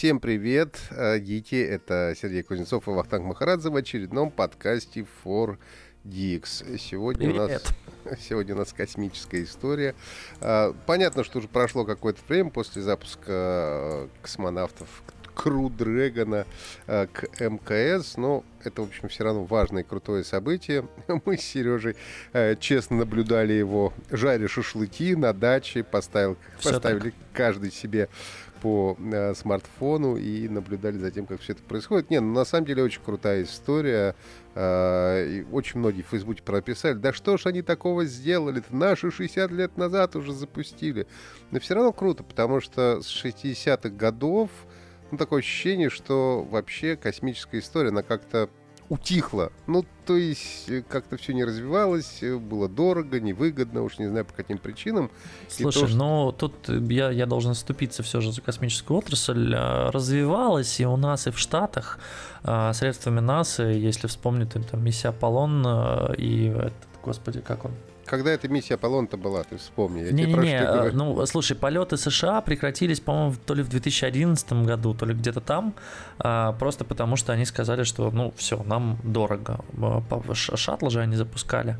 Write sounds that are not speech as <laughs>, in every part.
Всем привет, гики, это Сергей Кузнецов и Вахтанг Махарадзе в очередном подкасте For DX. Сегодня привет. у нас <laughs> сегодня у нас космическая история. Понятно, что уже прошло какое-то время после запуска космонавтов Кру Дрэгона э, к МКС, но это, в общем, все равно важное и крутое событие. <laughs> Мы с Сережей э, честно наблюдали его, жаря шашлыки на даче, поставил, поставили так. каждый себе по э, смартфону и наблюдали за тем, как все это происходит. Не, ну на самом деле очень крутая история. Э, и очень многие в Фейсбуке прописали, да что ж они такого сделали -то? Наши 60 лет назад уже запустили. Но все равно круто, потому что с 60-х годов ну, такое ощущение, что вообще космическая история, она как-то утихла. Ну, то есть э, как-то все не развивалось, э, было дорого, невыгодно, уж не знаю по каким причинам. Слушай, то, но тут я, я должен вступиться все же за космическую отрасль. Э, развивалась и у нас, и в Штатах средствами НАСА, если вспомнить, там миссия Аполлон и этот, господи, как он, когда эта миссия Аполлон-то была, ты вспомни. Не-не-не, а, ну, слушай, полеты США прекратились, по-моему, то ли в 2011 году, то ли где-то там, а, просто потому что они сказали, что, ну, все, нам дорого. Шаттл же они запускали.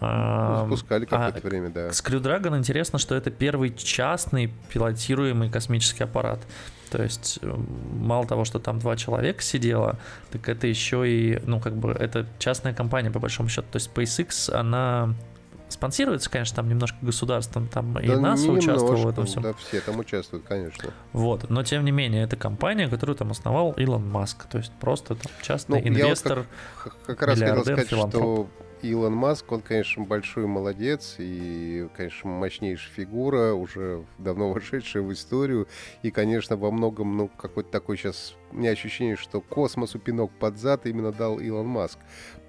А, запускали какое-то а время, да. С Dragon интересно, что это первый частный пилотируемый космический аппарат. То есть э, мало того, что там два человека сидело, так это еще и, ну, как бы, это частная компания, по большому счету. То есть SpaceX, она спонсируется, конечно, там немножко государством, там да и НАСА участвовало в этом всем. Да, все там участвуют, конечно. Вот, но тем не менее, это компания, которую там основал Илон Маск, то есть просто там частный ну, инвестор, я вот как, как раз хотел сказать, филантроп. что Илон Маск, он, конечно, большой молодец и, конечно, мощнейшая фигура, уже давно <laughs> вошедшая в историю. И, конечно, во многом, ну, какой-то такой сейчас... У меня ощущение, что космосу пинок под зад именно дал Илон Маск.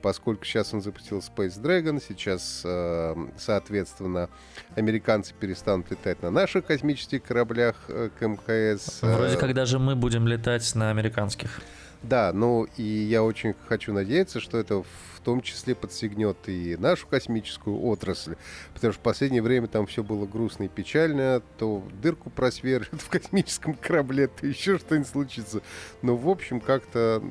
Поскольку сейчас он запустил Space Dragon, сейчас, э, соответственно, американцы перестанут летать на наших космических кораблях э, к МКС. Вроде как даже мы будем летать на американских. Да, ну и я очень хочу надеяться, что это в том числе подстегнет и нашу космическую отрасль, потому что в последнее время там все было грустно и печально, то дырку просверлят в космическом корабле, то еще что-нибудь случится. Но, в общем, как-то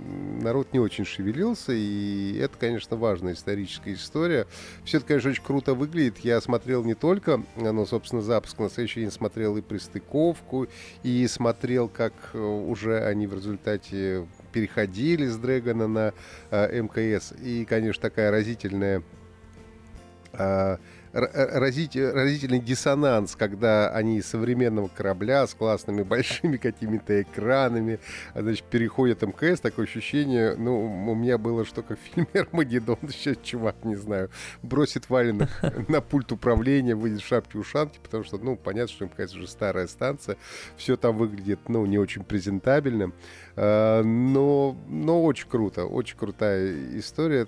народ не очень шевелился, и это, конечно, важная историческая история. Все это, конечно, очень круто выглядит. Я смотрел не только, ну, собственно, запуск, на следующий день смотрел и пристыковку, и смотрел, как э, уже они в результате переходили с Дрэгона на э, МКС. И, конечно, такая разительная э, разительный диссонанс, когда они из современного корабля с классными <laughs> большими какими-то экранами, значит, переходят МКС, такое ощущение, ну, у меня было, что как в фильме <laughs> «Армагеддон», <laughs> сейчас чувак, не знаю, бросит валенок на пульт управления, выйдет в шапке-ушанке, потому что, ну, понятно, что МКС уже старая станция, все там выглядит, ну, не очень презентабельным, а, но, но очень круто, очень крутая история,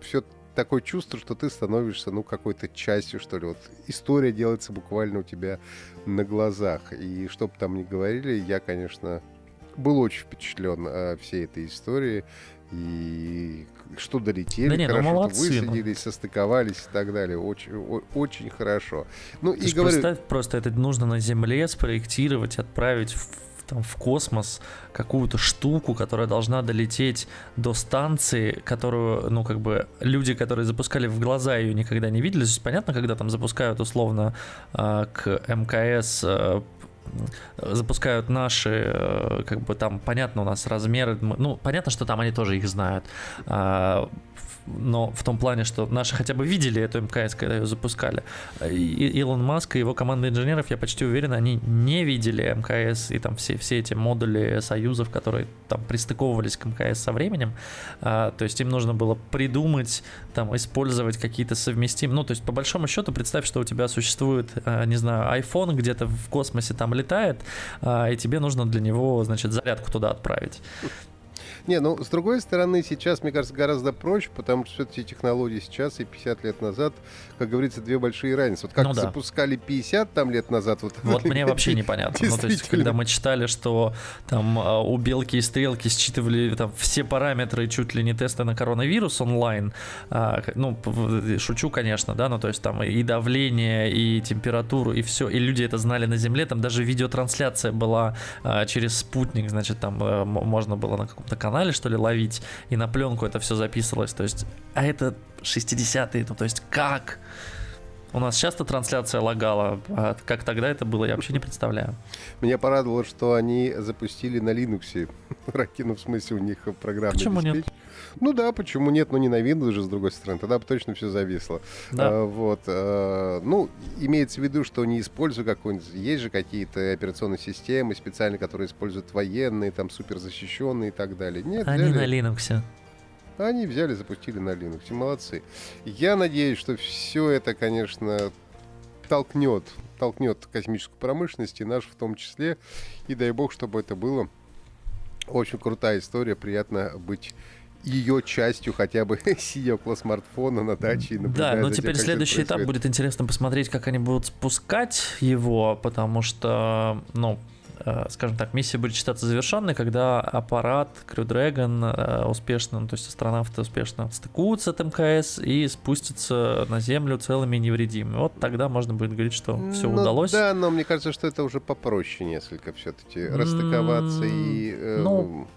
все такое чувство, что ты становишься, ну, какой-то частью, что ли. Вот история делается буквально у тебя на глазах. И что бы там ни говорили, я, конечно, был очень впечатлен э, всей этой историей. И что долетели, да нет, ну, хорошо, ну молодцы, высадились, состыковались и так далее. Очень, о, очень хорошо. Ну, Ты и говорю... Представь, просто это нужно на Земле спроектировать, отправить в там в космос какую-то штуку, которая должна долететь до станции, которую, ну, как бы, люди, которые запускали в глаза ее никогда не видели. То есть, понятно, когда там запускают условно а, к МКС а, запускают наши, а, как бы там понятно у нас размеры, ну понятно, что там они тоже их знают, но в том плане, что наши хотя бы видели эту МКС, когда ее запускали. И Илон Маск и его команда инженеров, я почти уверен, они не видели МКС и там все, все эти модули союзов, которые там пристыковывались к МКС со временем. А, то есть им нужно было придумать, там, использовать какие-то совместимые... Ну, то есть по большому счету представь, что у тебя существует, а, не знаю, iPhone где-то в космосе там летает, а, и тебе нужно для него, значит, зарядку туда отправить. Не, ну, с другой стороны, сейчас, мне кажется, гораздо проще, потому что все-таки технологии сейчас и 50 лет назад, как говорится, две большие разницы. Вот как ну, да. запускали 50 там лет назад, вот... Вот мне вообще <laughs> непонятно. Ну, то есть, когда мы читали, что там а, у белки и стрелки считывали там все параметры, чуть ли не тесты на коронавирус онлайн, а, ну, шучу, конечно, да, ну, то есть там и давление, и температуру, и все, и люди это знали на Земле, там даже видеотрансляция была а, через спутник, значит, там а, можно было на каком-то канале, что ли, ловить, и на пленку это все записывалось. То есть, а это 60-е, ну то есть как? У нас часто трансляция лагала, а как тогда это было, я вообще не представляю. Меня порадовало, что они запустили на Linux. <laughs> В смысле, у них программный Почему нет? Ну да, почему нет? Ну не на Windows же, с другой стороны. Тогда бы точно все зависло. Да. А, вот. А, ну, имеется в виду, что не использую какой-нибудь... Есть же какие-то операционные системы специальные, которые используют военные, там, суперзащищенные и так далее. Нет, Они взяли... на Linux. Они взяли, запустили на Linux. Молодцы. Я надеюсь, что все это, конечно, толкнет, толкнет космическую промышленность, и наш в том числе. И дай бог, чтобы это было. Очень крутая история, приятно быть ее частью хотя бы <laughs> сидя около смартфона на даче и Да, но теперь тем, следующий этап будет интересно посмотреть, как они будут спускать его, потому что, ну, Э, скажем так, миссия будет считаться завершенной, когда аппарат Crew Dragon э, успешно, ну, то есть астронавты успешно отстыкуются от МКС и спустятся на Землю целыми и невредимыми. Вот тогда можно будет говорить, что все ну, удалось. Да, но мне кажется, что это уже попроще несколько все-таки расстыковаться и... Э, ну,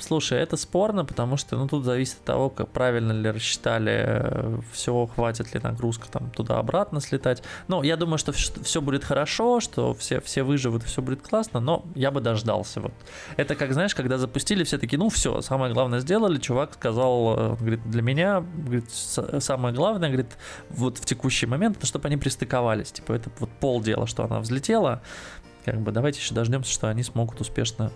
Слушай, это спорно, потому что ну, тут зависит от того, как правильно ли рассчитали э, все, хватит ли нагрузка там туда-обратно слетать. Но я думаю, что все будет хорошо, что все, все выживут, все будет классно, но я бы дождался. Вот. Это как, знаешь, когда запустили, все таки ну все, самое главное сделали, чувак сказал, э, говорит, для меня, говорит, самое главное, говорит, вот в текущий момент, это чтобы они пристыковались. Типа это вот полдела, что она взлетела, как бы давайте еще дождемся, что они смогут успешно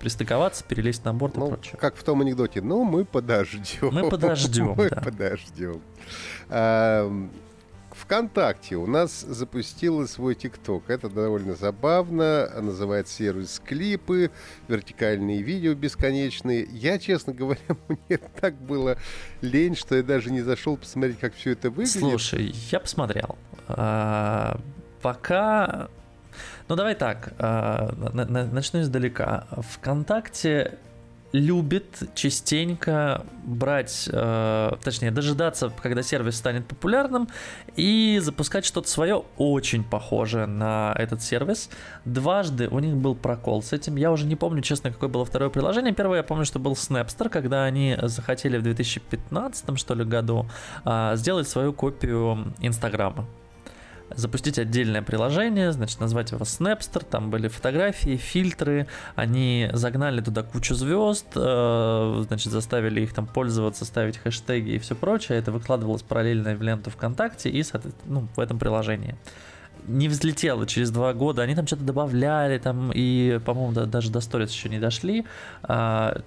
пристыковаться, перелезть на борт ну, и прочее. Как в том анекдоте, ну, мы подождем. Мы подождем, <laughs> Мы подождем. ВКонтакте у нас запустила свой ТикТок. Это довольно забавно. Называется сервис клипы, вертикальные видео бесконечные. Я, честно говоря, <laughs> мне так было лень, что я даже не зашел посмотреть, как все это выглядит. Слушай, я посмотрел. А, пока ну давай так, а, начну издалека. ВКонтакте любит частенько брать, э, точнее, дожидаться, когда сервис станет популярным, и запускать что-то свое очень похожее на этот сервис. Дважды у них был прокол с этим. Я уже не помню, честно, какое было второе приложение. Первое я помню, что был Snapster, когда они захотели в 2015 что ли году э, сделать свою копию Инстаграма запустить отдельное приложение, значит, назвать его Snapster, там были фотографии, фильтры, они загнали туда кучу звезд, э, значит, заставили их там пользоваться, ставить хэштеги и все прочее, это выкладывалось параллельно в ленту ВКонтакте и, ну, в этом приложении не взлетело через два года. Они там что-то добавляли, там и, по-моему, да, даже до сторис еще не дошли. А,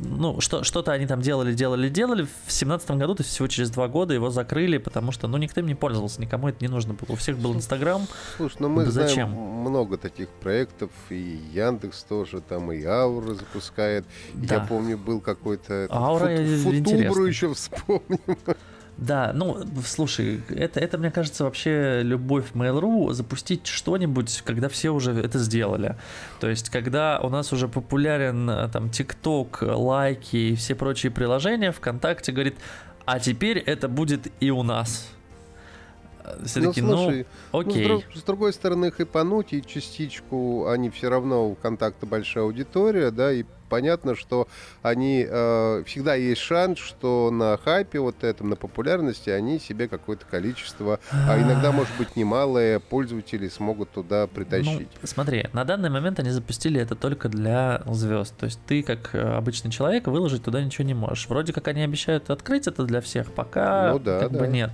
ну, что, что-то они там делали, делали, делали. В семнадцатом году, то есть всего через два года его закрыли, потому что, ну, никто им не пользовался, никому это не нужно было. У всех был Инстаграм. Слушай, ну мы да знаем зачем? много таких проектов, и Яндекс тоже там, и Аура запускает. Да. Я помню, был какой-то... Аура фут, Футубру еще вспомним. <laughs> Да, ну, слушай, это, это, мне кажется, вообще любовь Mail.ru запустить что-нибудь, когда все уже это сделали. То есть, когда у нас уже популярен э, там TikTok, лайки и все прочие приложения, ВКонтакте говорит, а теперь это будет и у нас. Все-таки, ну, слушай, ну, окей. Ну, с, с другой стороны, хайпануть и частичку, они все равно у контакта большая аудитория, да, и понятно, что они э, всегда есть шанс, что на хайпе вот этом, на популярности, они себе какое-то количество, а иногда, может быть, немалые пользователи смогут туда притащить. Ну, смотри, на данный момент они запустили это только для звезд. То есть ты, как э, обычный человек, выложить туда ничего не можешь. Вроде как они обещают открыть это для всех, пока ну, да, как да. бы нет.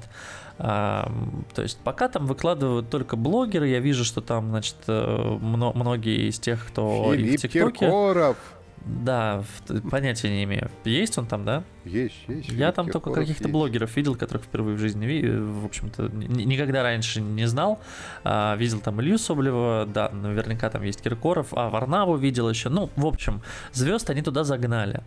То есть пока там выкладывают только блогеры, я вижу, что там, значит, э, многие из тех, кто Филипп в ТикТоке... Киркоров. Да, понятия не имею. Есть он там, да? Есть, есть. Я там только каких-то блогеров видел, которых впервые в жизни, в общем-то, никогда раньше не знал. А, видел там Илью Соболева, да, наверняка там есть Киркоров, а Варнаву видел еще. Ну, в общем, звезд они туда загнали.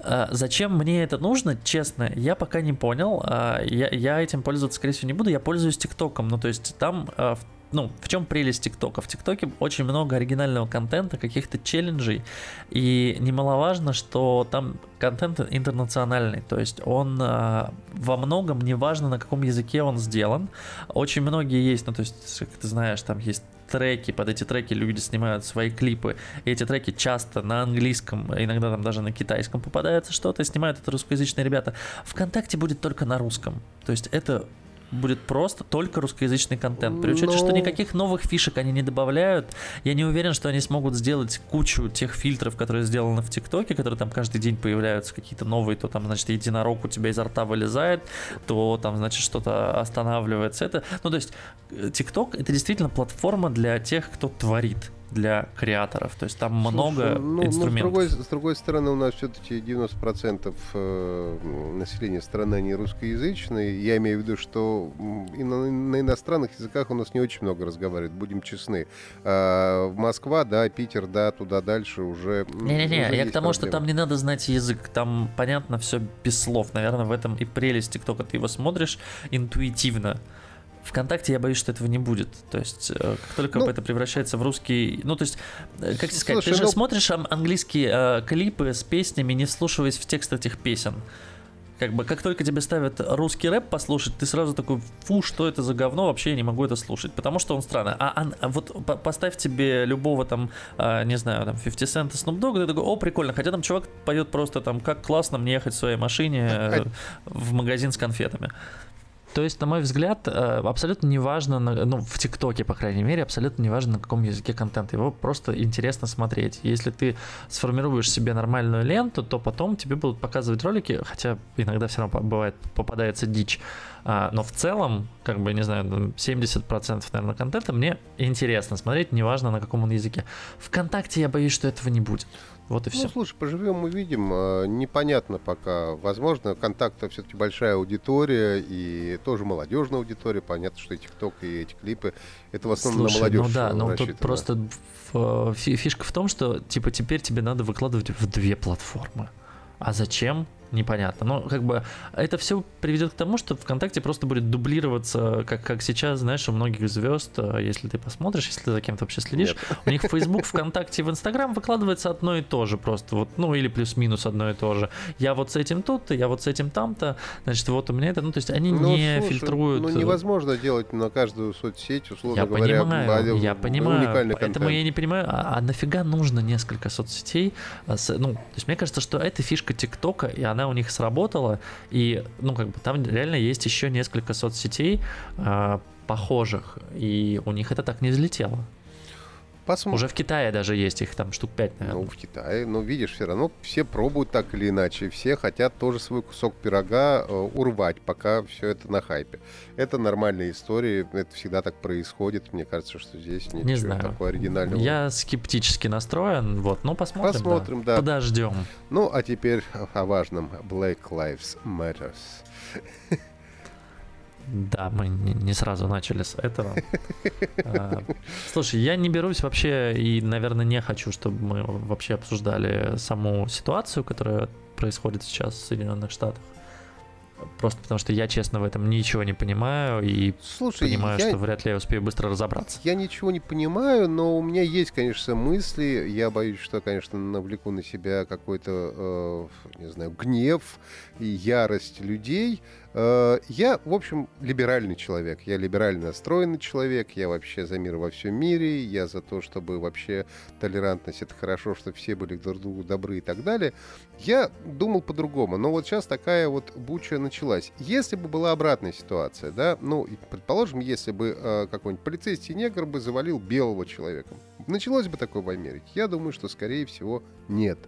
А, зачем мне это нужно, честно, я пока не понял. А, я, я этим пользоваться, скорее всего, не буду. Я пользуюсь ТикТоком. Ну, то есть там а, ну, в чем прелесть ТикТока? В ТикТоке очень много оригинального контента, каких-то челленджей, и немаловажно, что там контент интернациональный, то есть он э, во многом, неважно на каком языке он сделан, очень многие есть, ну, то есть, как ты знаешь, там есть треки, под эти треки люди снимают свои клипы, и эти треки часто на английском, иногда там даже на китайском попадается что-то, снимают это русскоязычные ребята. ВКонтакте будет только на русском, то есть это будет просто только русскоязычный контент. При учете, Но... что ну. никаких новых фишек они не добавляют, я не уверен, что они смогут сделать кучу тех фильтров, которые сделаны в ТикТоке, которые там каждый день появляются какие-то новые, то там, значит, единорог у тебя изо рта вылезает, то там, значит, что-то останавливается. Это, ну, то есть, э, ТикТок это действительно платформа для тех, кто творит для креаторов. То есть там Слушай, много ну, инструментов. Ну, с, другой, с другой стороны, у нас все-таки 90% э, населения страны не русскоязычные. Я имею в виду, что и на, на иностранных языках у нас не очень много разговаривают, будем честны. А, Москва, да, Питер, да, туда дальше уже... Не-не-не, я к тому, проблемы. что там не надо знать язык. Там, понятно, все без слов. Наверное, в этом и прелесть ТикТока. Ты его смотришь интуитивно. ВКонтакте я боюсь, что этого не будет. То есть, э, как только ну, это превращается в русский... Ну, то есть, э, как тебе сказать, ты же ну... смотришь английские э, клипы с песнями, не вслушиваясь в текст этих песен. Как бы, как только тебе ставят русский рэп послушать, ты сразу такой, фу, что это за говно, вообще я не могу это слушать, потому что он странный. А, а, вот по поставь тебе любого там, а, не знаю, там, 50 Cent, Snoop Dogg, ты такой, о, прикольно, хотя там чувак поет просто там, как классно мне ехать в своей машине а, а в магазин с конфетами. То есть, на мой взгляд, э, абсолютно неважно, ну, в ТикТоке, по крайней мере, абсолютно неважно, на каком языке контент. Его просто интересно смотреть. Если ты сформируешь себе нормальную ленту, то потом тебе будут показывать ролики, хотя иногда все равно бывает, попадается дичь. А, но в целом, как бы, не знаю, 70% наверное, контента мне интересно смотреть, неважно на каком он языке. Вконтакте я боюсь, что этого не будет. Вот и все. Ну, слушай, поживем, увидим. А, непонятно пока. Возможно, контакта все-таки большая аудитория и тоже молодежная аудитория. Понятно, что и ТикТок, и эти клипы это в основном Слушай, на молодежь. Ну да, но тут просто фишка в том, что типа теперь тебе надо выкладывать в две платформы. А зачем? Непонятно. Но как бы это все приведет к тому, что ВКонтакте просто будет дублироваться, как, как сейчас, знаешь, у многих звезд, э, если ты посмотришь, если ты за кем-то вообще следишь, Нет. у них в Facebook, ВКонтакте, в Инстаграм выкладывается одно и то же просто, вот, ну или плюс-минус одно и то же. Я вот с этим тут, я вот с этим там-то, значит, вот у меня это, ну то есть они ну, не слушай, фильтруют. Ну невозможно делать на каждую соцсеть, условно я говоря, понимаю, я понимаю, поэтому контент. я не понимаю, а, а нафига нужно несколько соцсетей? А ну, то есть мне кажется, что это фишка ТикТока, и она она у них сработала, и, ну, как бы там реально есть еще несколько соцсетей э, похожих, и у них это так не взлетело. Посмотрим. Уже в Китае даже есть их там штук 5, наверное. Ну, в Китае, ну, видишь, все равно все пробуют так или иначе. Все хотят тоже свой кусок пирога э, урвать, пока все это на хайпе. Это нормальная история, это всегда так происходит. Мне кажется, что здесь нет не знаю. такого оригинального. Я скептически настроен, вот, ну, посмотрим. Посмотрим, да. да. Подождем. Ну, а теперь о важном. Black Lives Matters. Да, мы не сразу начали с этого. <laughs> А, слушай, я не берусь вообще и, наверное, не хочу, чтобы мы вообще обсуждали саму ситуацию, которая происходит сейчас в Соединенных Штатах. Просто потому что я, честно, в этом ничего не понимаю и Слушай, понимаю, я... что вряд ли я успею быстро разобраться. Я ничего не понимаю, но у меня есть, конечно, мысли. Я боюсь, что, конечно, навлеку на себя какой-то, э, не знаю, гнев и ярость людей. Э, я, в общем, либеральный человек. Я либерально настроенный человек. Я вообще за мир во всем мире. Я за то, чтобы вообще толерантность это хорошо, чтобы все были друг другу добры и так далее. Я думал по-другому. Но вот сейчас такая вот буча началась. Если бы была обратная ситуация, да, ну, предположим, если бы э, какой-нибудь полицейский негр бы завалил белого человека, началось бы такое в Америке? Я думаю, что, скорее всего, Нет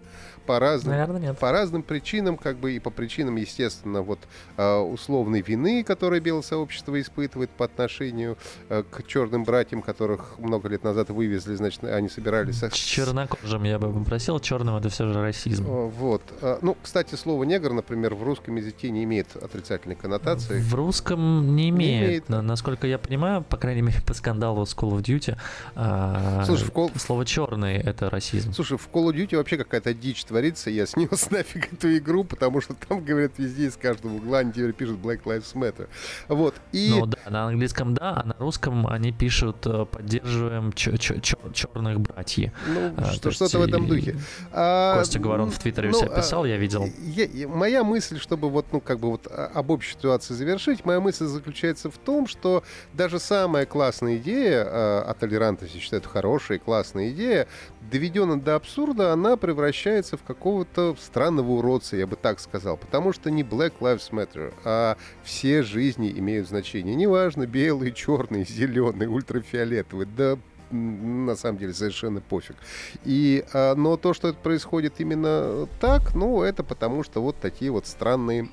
по разным, Наверное, нет. по разным причинам, как бы и по причинам, естественно, вот а, условной вины, которую белое сообщество испытывает по отношению э, к черным братьям, которых много лет назад вывезли, значит, они собирались... Чернокожим я бы попросил, черным это все же расизм. Вот. А, ну, кстати, слово негр, например, в русском языке не имеет отрицательной коннотации. В русском не имеет. Не имеет. Насколько я понимаю, по крайней мере, по скандалу с Call of Duty, а, Слушай, в Call... слово черный это расизм. Слушай, в Call of Duty вообще какая-то дичь творится, я снес <laughs> нафиг эту игру, потому что там, говорят, везде из каждого угла они теперь пишут Black Lives Matter. Вот. И... Ну да, на английском да, а на русском они пишут э, поддерживаем черных братьев. Ну, а, что, что-то в этом духе. А, Костя Говорон в Твиттере ну, все писал, я видел. Я, моя мысль, чтобы вот, ну, как бы вот об общей ситуации завершить, моя мысль заключается в том, что даже самая классная идея о толерантности, считаю, это хорошая и классная идея, доведена до абсурда, она превращается в какого-то странного уродца, я бы так сказал. Потому что не Black Lives Matter, а все жизни имеют значение. Неважно, белый, черный, зеленый, ультрафиолетовый. Да на самом деле совершенно пофиг. И, а, но то, что это происходит именно так, ну, это потому что вот такие вот странные,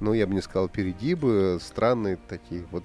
ну, я бы не сказал перегибы, странные такие вот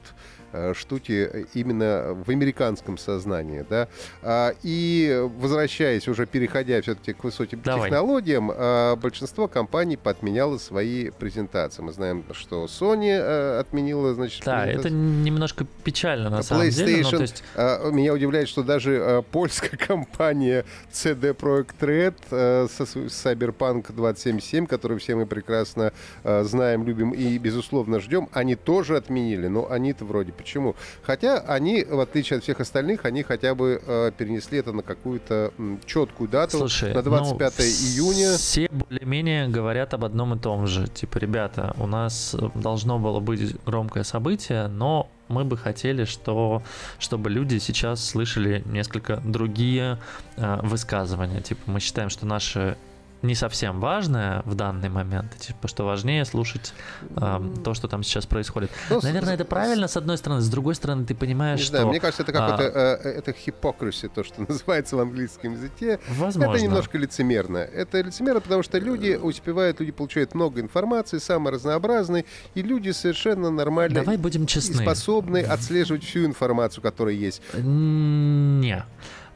штуки именно в американском сознании, да. А, и возвращаясь, уже переходя все-таки к высоким Давай. технологиям, а, большинство компаний подменяло свои презентации. Мы знаем, что Sony э, отменила, значит, Да, это немножко печально на самом деле. Но, то есть... А, меня удивляет, что даже польская <laughs> компания CD Projekt Red со Cyberpunk 2077, которую все мы прекрасно знаем, любим и, безусловно, ждем, они тоже отменили. Но они-то вроде Почему? Хотя они, в отличие от всех остальных, они хотя бы э, перенесли это на какую-то м, четкую дату, Слушай, на 25 ну, июня. Все более-менее говорят об одном и том же. Типа, ребята, у нас должно было быть громкое событие, но мы бы хотели, что, чтобы люди сейчас слышали несколько другие э, высказывания. Типа, мы считаем, что наши не совсем важное в данный момент, типа, что важнее слушать э, то, что там сейчас происходит. Ну, Наверное, с, это правильно, с одной стороны, с другой стороны, ты понимаешь, не что... Знаю, мне кажется, это как а, это, э, это хипокриси, то, что <laughs> называется в английском языке. Возможно. Это немножко лицемерно. Это лицемерно, потому что люди успевают, люди получают много информации, самой разнообразной, и люди совершенно нормально Давай будем честны. способны отслеживать всю информацию, которая есть. Не.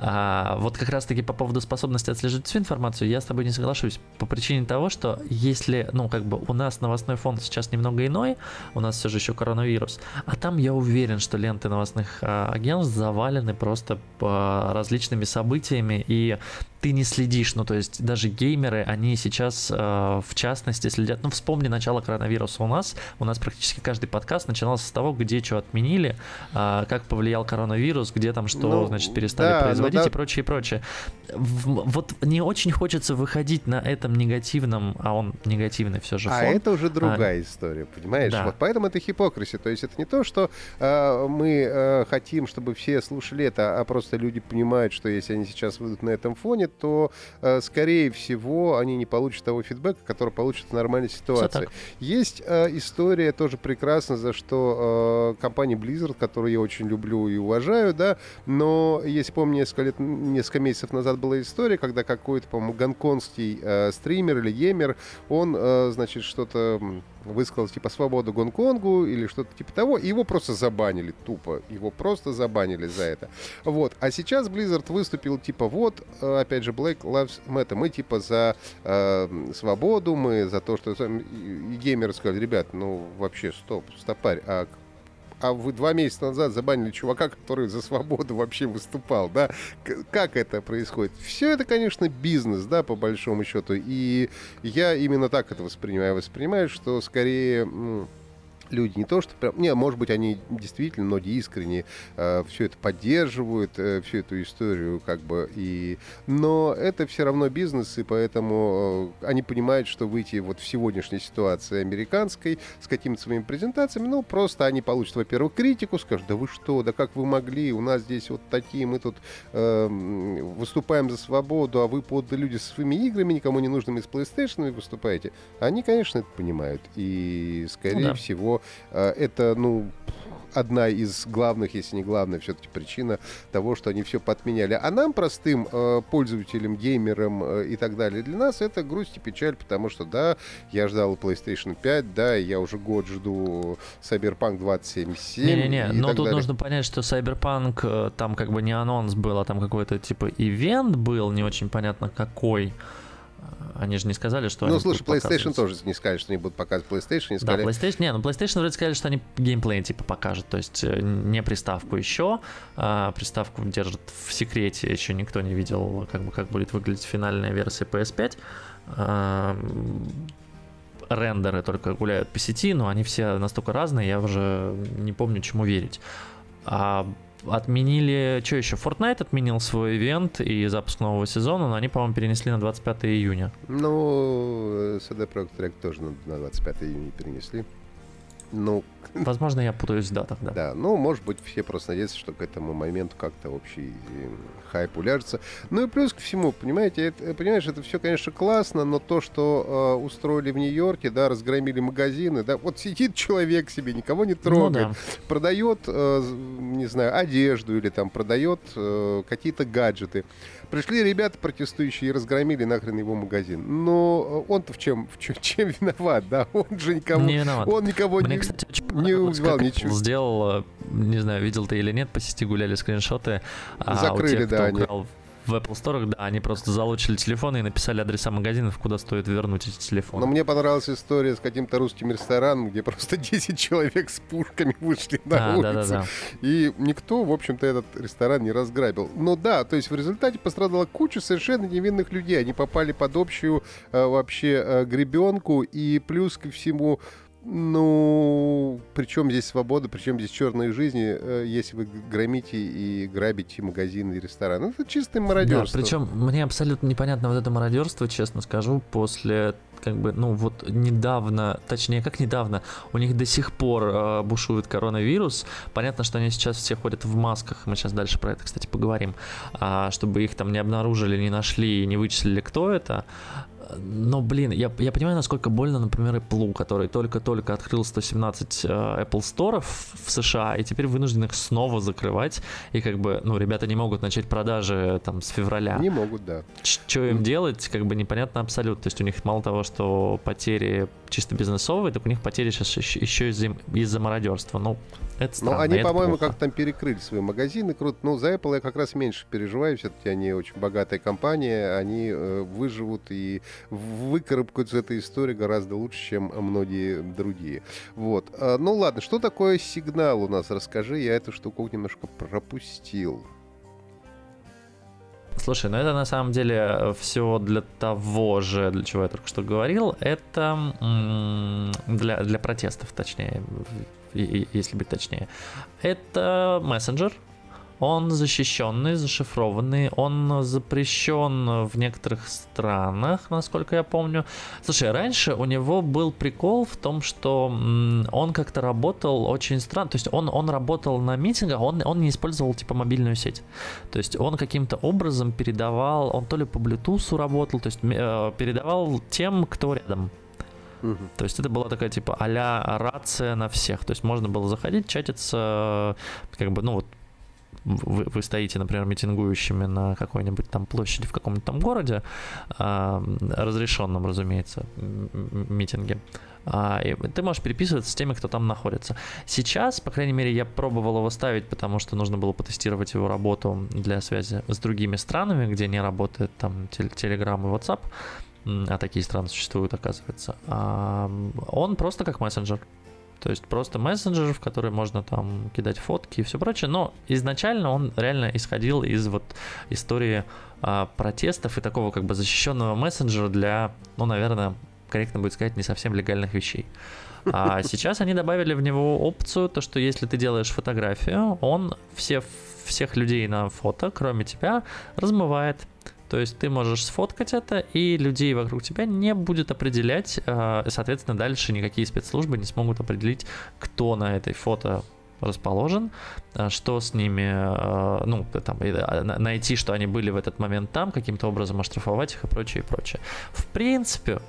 А, вот как раз-таки по поводу способности отслеживать всю информацию, я с тобой не соглашусь. По причине того, что если, ну, как бы у нас новостной фонд сейчас немного иной, у нас все же еще коронавирус, а там я уверен, что ленты новостных а, агентств завалены просто по различными событиями, и ты не следишь, ну то есть даже геймеры, они сейчас э, в частности следят, ну вспомни начало коронавируса у нас, у нас практически каждый подкаст начинался с того, где что отменили, э, как повлиял коронавирус, где там что, ну, значит, перестали да, ну производить да. и прочее, и прочее. В, вот не очень хочется выходить на этом негативном, а он негативный все же а фон. А это уже другая а, история, понимаешь? Да. Вот поэтому это хипокриси, то есть это не то, что э, мы э, хотим, чтобы все слушали это, а просто люди понимают, что если они сейчас выйдут на этом фоне, то, э, скорее всего, они не получат того фидбэка, который получат в нормальной ситуации. Есть э, история тоже прекрасно, за что э, компания Blizzard, которую я очень люблю и уважаю, да, но если помню, несколько, лет, несколько месяцев назад была история, когда какой-то, по-моему, гонконгский стример или геймер, он, значит, что-то высказал типа свободу Гонконгу или что-то типа того, и его просто забанили тупо. Его просто забанили за это. Вот. А сейчас Blizzard выступил типа вот, э, опять же, Black Lives Matter. Мы типа за э, свободу, мы за то, что... И геймеры сказали, ребят, ну вообще стоп, стопарь, а а вы два месяца назад забанили чувака, который за свободу вообще выступал, да? Как это происходит? Все это, конечно, бизнес, да, по большому счету. И я именно так это воспринимаю. Воспринимаю, что скорее люди не то, что прям... Не, может быть, они действительно, но искренне э, все это поддерживают, э, всю эту историю, как бы, и... Но это все равно бизнес, и поэтому э, они понимают, что выйти вот в сегодняшней ситуации американской с какими-то своими презентациями, ну, просто они получат, во-первых, критику, скажут, да вы что, да как вы могли, у нас здесь вот такие, мы тут э, выступаем за свободу, а вы под люди со своими играми, никому не нужными с PlayStation выступаете. Они, конечно, это понимают, и, скорее ну, да. всего, это, ну, одна из главных, если не главная, все-таки причина того, что они все подменяли. А нам, простым э, пользователям, геймерам э, и так далее, для нас это грусть и печаль, потому что, да, я ждал PlayStation 5, да, я уже год жду Cyberpunk 2077. Не-не-не, но тут далее. нужно понять, что Cyberpunk, э, там как бы не анонс был, а там какой-то типа ивент был, не очень понятно какой. Они же не сказали, что Ну, они слушай, PlayStation тоже не сказали, что они будут показывать PlayStation, не Да, сказали. PlayStation, не, ну PlayStation вроде сказали, что они геймплей типа покажут, то есть э, не приставку еще, а приставку держат в секрете, еще никто не видел, как бы как будет выглядеть финальная версия PS5. А, рендеры только гуляют по сети, но они все настолько разные, я уже не помню, чему верить. А отменили, что еще, Fortnite отменил свой ивент и запуск нового сезона, но они, по-моему, перенесли на 25 июня. Ну, CD Projekt Red тоже на, на 25 июня перенесли. Ну, <laughs> Возможно, я путаюсь в датах, да. да, ну, может быть, все просто надеются, что к этому моменту как-то общий э, хайп уляжется. Ну и плюс ко всему, понимаете, это, понимаешь, это все, конечно, классно, но то, что э, устроили в Нью-Йорке, да, разгромили магазины, да, вот сидит человек себе, никого не Ну трогает, да. продает, э, не знаю, одежду или там продает э, какие-то гаджеты. Пришли ребята протестующие и разгромили нахрен его магазин. Но э, он-то в чем, в чем, <laughs> чем виноват, да? Он же никого, Не виноват. он никого Мне, не... кстати, не убивал, ничего. Сделал, э, не знаю, видел ты или нет, по сети гуляли скриншоты. а Закрыли, у тех, да, кто они. В Apple Store, да, они просто залучили телефоны и написали адреса магазинов, куда стоит вернуть эти телефоны. Но мне понравилась история с каким-то русским рестораном, где просто <laughs> 10 человек с пушками вышли на А, улицу. да-да-да. И никто, в общем-то, этот ресторан не разграбил. Но да, то есть в результате пострадала куча совершенно невинных людей. Они попали под общую э, вообще э, гребенку. И плюс ко всему, ну, причем здесь свобода, причем здесь черные жизни, э, если вы громите и грабите магазины и рестораны. Это чистое Да, мародерство. причем мне абсолютно непонятно вот это мародерство, честно скажу, после как бы, ну вот недавно, точнее, как недавно, у них до сих пор э, бушует коронавирус. Понятно, что они сейчас все ходят в масках, мы сейчас дальше про это, кстати, поговорим, а, чтобы их там не обнаружили, не нашли, не вычислили, кто это. Но, блин, я, я понимаю, насколько больно, например, Apple, который только-только открыл 117 э, Apple Store в США, и теперь вынужден их снова закрывать. И как бы, ну, ребята не могут начать продажи там с февраля. Не могут, да. Что им делать, как бы непонятно абсолютно. То есть у них мало того, что потери чисто бизнесовые, так у них потери сейчас еще из-за, из-за мародерства. Ну, это Но странно, они, и это по-моему, плохо. как там перекрыли свои магазины. Круто. Ну, за Apple я как раз меньше переживаю. Все-таки они очень богатая компания. Они э, выживут и выкарабкаются этой истории гораздо лучше, чем многие другие. Вот. А, ну, ладно. Что такое сигнал у нас? Расскажи. Я эту штуку немножко пропустил. Слушай, ну это на самом деле все для того же, для чего я только что говорил. Это для, для протестов, точнее, если быть точнее. Это мессенджер. Он защищенный, зашифрованный, он запрещен в некоторых странах, насколько я помню. Слушай, раньше у него был прикол в том, что он как-то работал очень странно. То есть он, он работал на митингах, он, он не использовал типа мобильную сеть. То есть он каким-то образом передавал, он то ли по Bluetooth работал, то есть э, передавал тем, кто рядом. Мгм. То есть это была такая типа а-ля рация на всех. То есть можно было заходить, чатиться, э, как бы, ну вот, вы, вы стоите, например, митингующими на какой-нибудь там площади в каком-нибудь там городе, а, разрешенном, разумеется, митинге. А, и ты можешь переписываться с теми, кто там находится. Сейчас, по крайней мере, я пробовал его ставить, потому что нужно было потестировать его работу для связи с другими странами, где не работает там Telegram и WhatsApp. А такие страны существуют, оказывается. А, он просто как мессенджер. То есть просто мессенджер, в который можно там кидать фотки и все прочее. Но изначально он реально исходил из вот истории а, протестов и такого как бы защищенного мессенджера для, ну, наверное, корректно будет сказать, не совсем легальных вещей. А <laughs> сейчас они добавили в него опцию, то что если ты делаешь фотографию, он все, всех людей на фото, кроме тебя, размывает. То есть ты можешь сфоткать это, и людей вокруг тебя не будет определять. э, Соответственно, дальше никакие спецслужбы не смогут определить, кто на этой фото расположен, э, что с ними, э, ну, там, найти, что они были в этот момент там, каким-то образом оштрафовать их и прочее, и прочее. В принципе,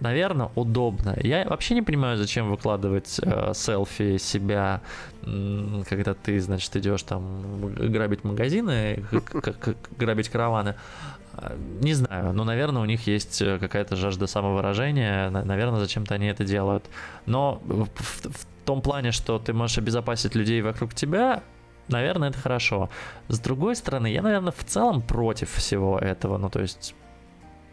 наверное, удобно. Я вообще не понимаю, зачем выкладывать э, селфи себя, когда ты, значит, идешь там грабить магазины, грабить караваны. Не знаю, но, наверное, у них есть э, какая-то жажда самовыражения, наверное, зачем-то они это делают. Но в, в том плане, что ты можешь обезопасить людей вокруг тебя, наверное, это хорошо. С другой стороны, я, наверное, в целом против всего этого. Ну, то есть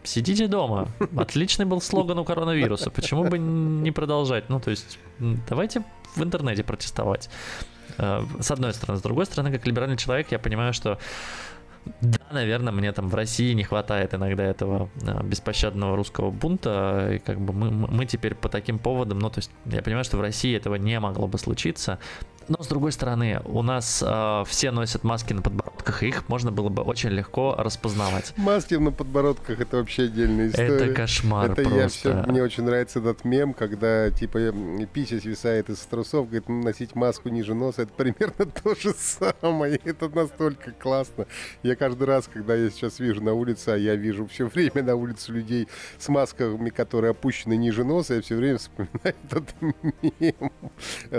Сидите дома. <laughs> Отличный был слоган у коронавируса. Почему бы не продолжать? Ну, то есть, давайте в интернете протестовать. Э, с одной стороны. С другой стороны, как либеральный человек, я понимаю, что да, наверное, мне там в России не хватает иногда этого э, беспощадного русского бунта, и как бы мы, мы теперь по таким поводам, ну, то есть я понимаю, что в России этого не могло бы случиться, но с другой стороны, у нас э, все носят маски на подбородках, и их можно было бы очень легко распознавать. Маски на подбородках это вообще отдельная история. Это кошмар это просто. Я все, мне очень нравится этот мем, когда типа пися свисает из трусов, говорит, носить маску ниже носа, это примерно <laughs> то же самое. Это настолько классно. Я каждый раз, когда я сейчас вижу на улице, а я вижу все время на улице людей с масками, которые опущены ниже носа, я все время вспоминаю <laughs> этот мем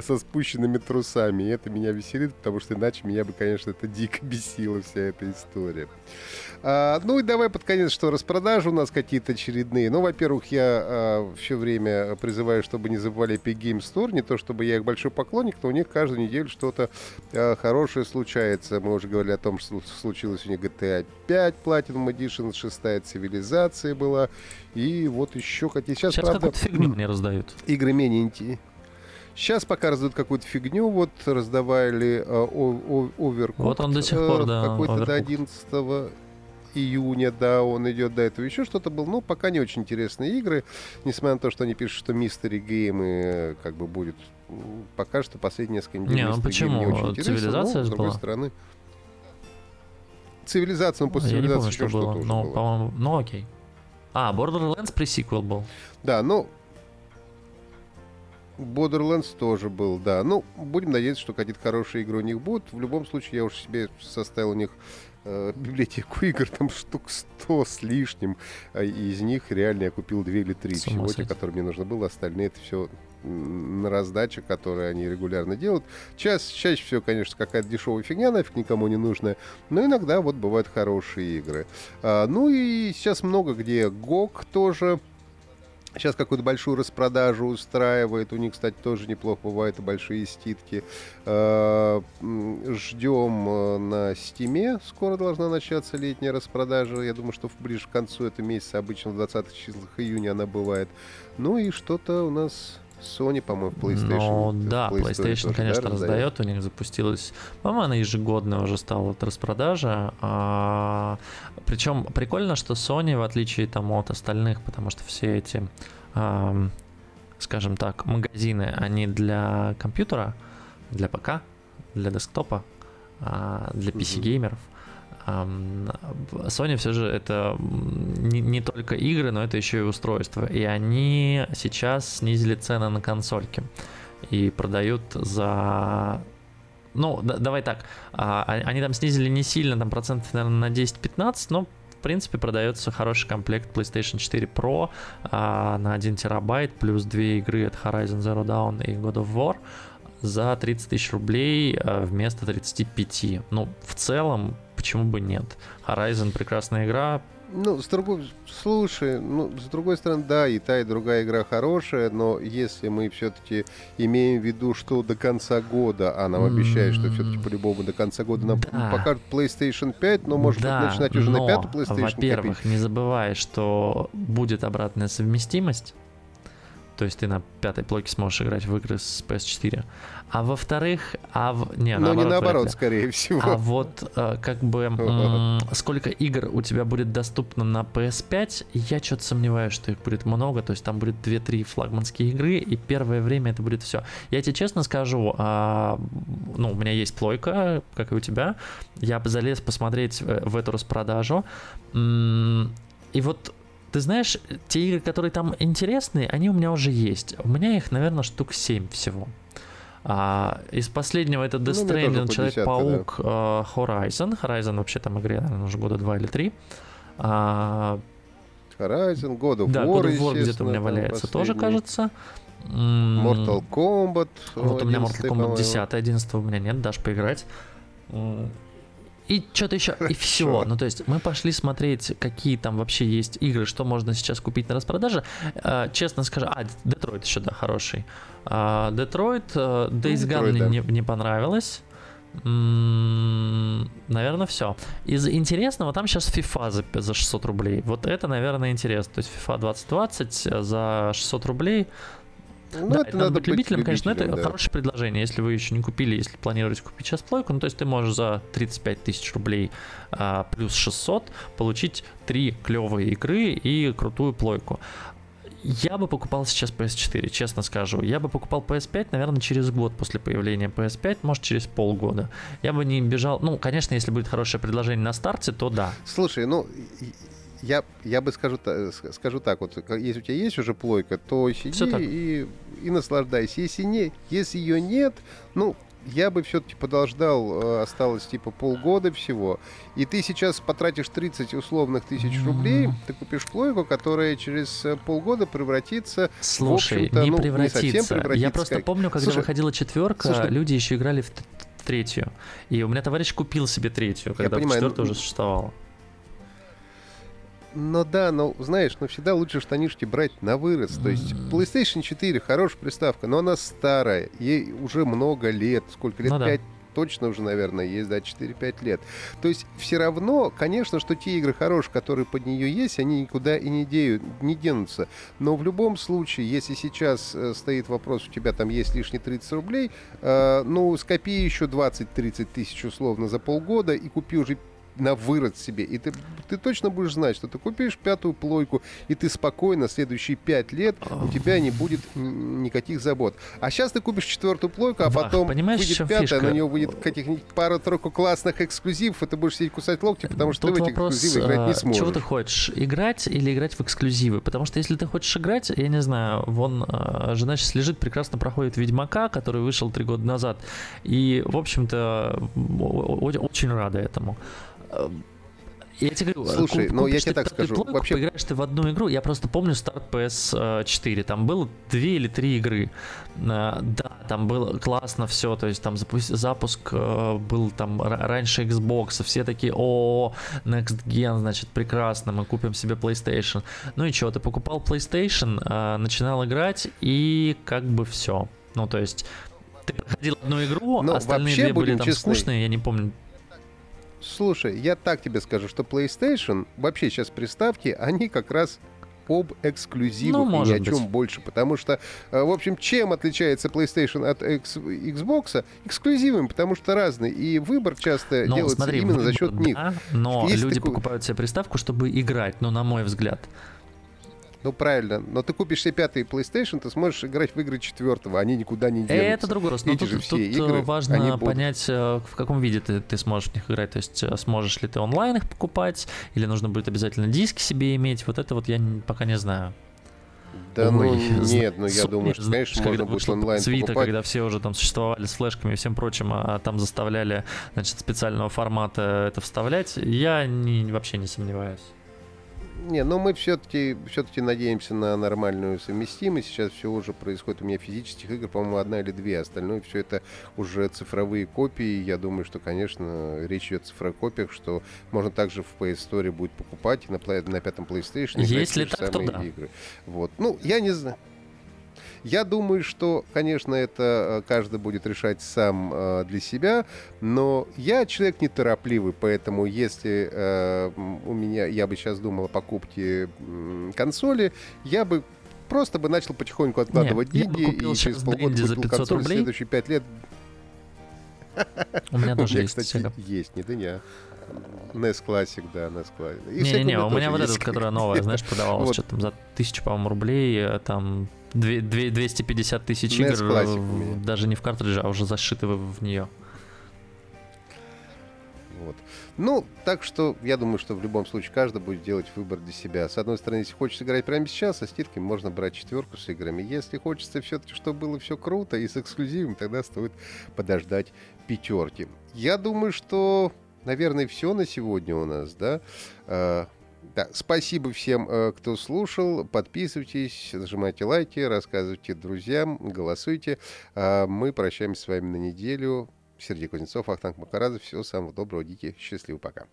со спущенными трусами сами. И это меня веселит, потому что иначе меня бы, конечно, это дико бесило вся эта история. А, ну и давай под конец, что распродажи у нас какие-то очередные. Ну, во-первых, я а, все время призываю, чтобы не забывали Epic Game Store. Не то, чтобы я их большой поклонник, но у них каждую неделю что-то а, хорошее случается. Мы уже говорили о том, что случилось у них GTA 5 Platinum Edition, шестая цивилизация была. И вот еще какие... Сейчас, Сейчас правда, фигню не раздают. Игры менее интересные Сейчас пока раздают какую-то фигню, вот раздавали э, Overcooked. Вот он до сих пор, э, да. Какой-то до 11 июня, да, он идет до этого. Еще что-то было, ну, пока не очень интересные игры, несмотря на то, что они пишут, что Мистери Геймы э, как бы будет пока что последние несколько недель. Не, ну почему? Не очень Цивилизация но, с другой была? стороны. Цивилизация, ну, после Я цивилизации еще что-то было. Но, было. По-моему, ну окей. А, Borderlands пресиквел был. Да, ну, Borderlands тоже был, да. Ну, будем надеяться, что какие-то хорошие игры у них будут. В любом случае, я уж себе составил у них э, библиотеку игр, там штук 100 с лишним. А из них реально я купил 2 или 3 всего, те, которые мне нужно было. Остальные это все на раздаче, которые они регулярно делают. Час, чаще всего, конечно, какая-то дешевая фигня, нафиг никому не нужная, но иногда вот бывают хорошие игры. А, ну и сейчас много где GOG тоже Сейчас какую-то большую распродажу устраивает. У них, кстати, тоже неплохо бывают и большие ститки. Э, ждем э, на Стиме. Скоро должна начаться летняя распродажа. Я думаю, что ближе к концу этого месяца, обычно в 20 числах июня она бывает. Ну и что-то у нас Sony, по-моему, PlayStation. Ну да, PlayStation, тоже, конечно, да, раздает. У них запустилась, по-моему, она ежегодная уже стала от распродажа. А, причем прикольно, что Sony, в отличие там от остальных, потому что все эти, а, скажем так, магазины, они для компьютера, для ПК, для десктопа, а, для PC-геймеров. Mm-hmm Sony все же это не, не только игры, но это еще и устройства. И они сейчас снизили цены на консольки. И продают за ну, да, давай так, а, они там снизили не сильно, там процентов, наверное, на 10-15, но в принципе продается хороший комплект PlayStation 4 Pro а, на 1 терабайт, плюс две игры от Horizon Zero Dawn и God of War за 30 тысяч рублей а, вместо 35. Ну, в целом, почему бы нет? Horizon прекрасная игра. Ну, с другой, слушай, ну, с другой стороны, да, и та, и другая игра хорошая, но если мы все-таки имеем в виду, что до конца года, а нам mm-hmm. обещают, что все-таки по-любому до конца года нам да. покажут PlayStation 5, но может да, быть начинать уже на пятую PlayStation Во-первых, копить. не забывай, что будет обратная совместимость, то есть ты на пятой плойке сможешь играть в игры с PS4. А во-вторых, а в... не, ну, наоборот, не наоборот, скорее всего. А вот э, как бы м- <laughs> сколько игр у тебя будет доступно на PS5, я что-то сомневаюсь, что их будет много, то есть там будет 2-3 флагманские игры, и первое время это будет все. Я тебе честно скажу, а, ну, у меня есть плойка, как и у тебя, я бы залез посмотреть в, в эту распродажу, и вот ты знаешь, те игры, которые там интересные, они у меня уже есть. У меня их, наверное, штук 7 всего. А, из последнего это Death ну, Stranding, Человек-паук, да. uh, Horizon. Horizon вообще там игре, наверное, уже года два или три. А, Horizon, God of да, War, God of War где-то у меня валяется тоже, кажется. Mortal Kombat. Вот у меня Mortal Kombat 10, 11 у меня нет, дашь поиграть. И что-то еще, и <laughs> все. Ну, то есть мы пошли смотреть, какие там вообще есть игры, что можно сейчас купить на распродаже. А, честно скажу, а, Детройт еще, да, хороший. Детройт, э, Days Gone мне не, не понравилось. Наверное, все. Из интересного там сейчас FIFA за, за 600 рублей. Вот это, наверное, интересно. То есть FIFA 2020 за 600 рублей. Ну, да, это, это надо быть любителем, конечно, но это да. хорошее предложение, если вы еще не купили, если планируете купить сейчас плойку, ну, то есть ты можешь за 35 тысяч рублей а, плюс 600 получить три клевые игры и крутую плойку. Я бы покупал сейчас PS4, честно скажу. Я бы покупал PS5, наверное, через год после появления PS5, может, через полгода. Я бы не бежал... Ну, конечно, если будет хорошее предложение на старте, то да. Слушай, ну, я, я бы скажу, скажу так, вот если у тебя есть уже плойка, то сиди и, и наслаждайся. Если, не, если ее нет, ну, я бы все-таки подождал, э, осталось типа полгода всего, и ты сейчас потратишь 30 условных тысяч рублей, ты купишь плойку, которая через э, полгода превратится Слушай, в не ну, превратится. Не совсем превратится. Я просто как... помню, когда Слушай, выходила четверка, слушай, люди еще играли в третью. И у меня товарищ купил себе третью, когда четвертая уже существовала. Но да, но знаешь, но всегда лучше штанишки брать на вырос. То есть PlayStation 4 хорошая приставка, но она старая, ей уже много лет, сколько лет? Ну, 5 да точно уже, наверное, есть, да, 4-5 лет. То есть все равно, конечно, что те игры хорошие, которые под нее есть, они никуда и не, деют, не денутся. Но в любом случае, если сейчас э, стоит вопрос, у тебя там есть лишние 30 рублей, э, ну, скопи еще 20-30 тысяч условно за полгода и купи уже на вырост себе. И ты, ты точно будешь знать, что ты купишь пятую плойку, и ты спокойно следующие пять лет у тебя не будет никаких забот. А сейчас ты купишь четвертую плойку, а потом Вах, выйдет пятая, фишка? на нее выйдет каких-нибудь пару-тройку классных эксклюзивов, и ты будешь сидеть кусать локти, потому что Тут ты в этих вопрос, эксклюзивы играть не а, сможешь. Чего ты хочешь, играть или играть в эксклюзивы? Потому что если ты хочешь играть, я не знаю, вон а, жена сейчас лежит, прекрасно проходит Ведьмака, который вышел три года назад, и, в общем-то, очень рада этому. Я тебе говорю, Слушай, ну я тебе так скажу, плойку, вообще... Поиграешь ты в одну игру, я просто помню старт PS4, там было две или три игры. А, да, там было классно все, то есть там запуск э, был там раньше Xbox, все такие, о, Next Gen, значит, прекрасно, мы купим себе PlayStation. Ну и что, ты покупал PlayStation, а, начинал играть, и как бы все. Ну, то есть ты проходил одну игру, Но остальные две были там честны. скучные, я не помню, Слушай, я так тебе скажу, что PlayStation, вообще сейчас приставки, они как раз об эксклюзивах ну, и ни о чем быть. больше. Потому что, э, в общем, чем отличается PlayStation от Xbox? Эксклюзивами, потому что разные. И выбор часто но, делается смотри, именно выбор, за счет да, них. Но Есть люди такой... покупают себе приставку, чтобы играть, ну, на мой взгляд. Ну, правильно. Но ты купишь себе пятый PlayStation, ты сможешь играть в игры четвертого. Они никуда не денутся. Это другой раз. Но Эти тут, же все тут игры, важно понять, э, в каком виде ты, ты сможешь в них играть. То есть э, сможешь ли ты онлайн их покупать, или нужно будет обязательно диски себе иметь. Вот это вот я пока не знаю. Да Ой, ну нет, ну я думаю, что, конечно, когда можно будет онлайн Свита, покупать. когда все уже там существовали с флешками и всем прочим, а, а там заставляли, значит, специального формата это вставлять, я не, вообще не сомневаюсь. Не, но мы все-таки все-таки надеемся на нормальную совместимость. Сейчас все уже происходит у меня физических игр, по-моему, одна или две. Остальное все это уже цифровые копии. Я думаю, что, конечно, речь идет о цифровых копиях, что можно также в PS Store будет покупать и на, на пятом PlayStation. Если так, то да. игры. Вот. Ну, я не знаю. Я думаю, что, конечно, это э, каждый будет решать сам э, для себя, но я человек неторопливый, поэтому если э, у меня, я бы сейчас думал о покупке консоли, я бы просто бы начал потихоньку откладывать Нет, деньги и через полгода купил за 500 консоль рублей. следующие пять лет. У меня <laughs> тоже есть. Кстати, есть, не да не. NES Classic, да, NES Classic. Не-не-не, у меня вот эта, которая <laughs> новая, знаешь, продавалась что-то там за тысячу, по-моему, рублей, там 250 тысяч игр, э, даже не в картридже, а уже зашиты в нее. Вот. Ну, так что я думаю, что в любом случае каждый будет делать выбор для себя. С одной стороны, если хочется играть прямо сейчас, со скидками можно брать четверку с играми. Если хочется все-таки, чтобы было все круто и с эксклюзивом, тогда стоит подождать пятерки. Я думаю, что, наверное, все на сегодня у нас, да. Да, спасибо всем, э, кто слушал. Подписывайтесь, нажимайте лайки, рассказывайте друзьям, голосуйте. А мы прощаемся с вами на неделю. Сергей Кузнецов, Ахтанг Макарадзе. Всего самого доброго, дики. Счастливо, пока.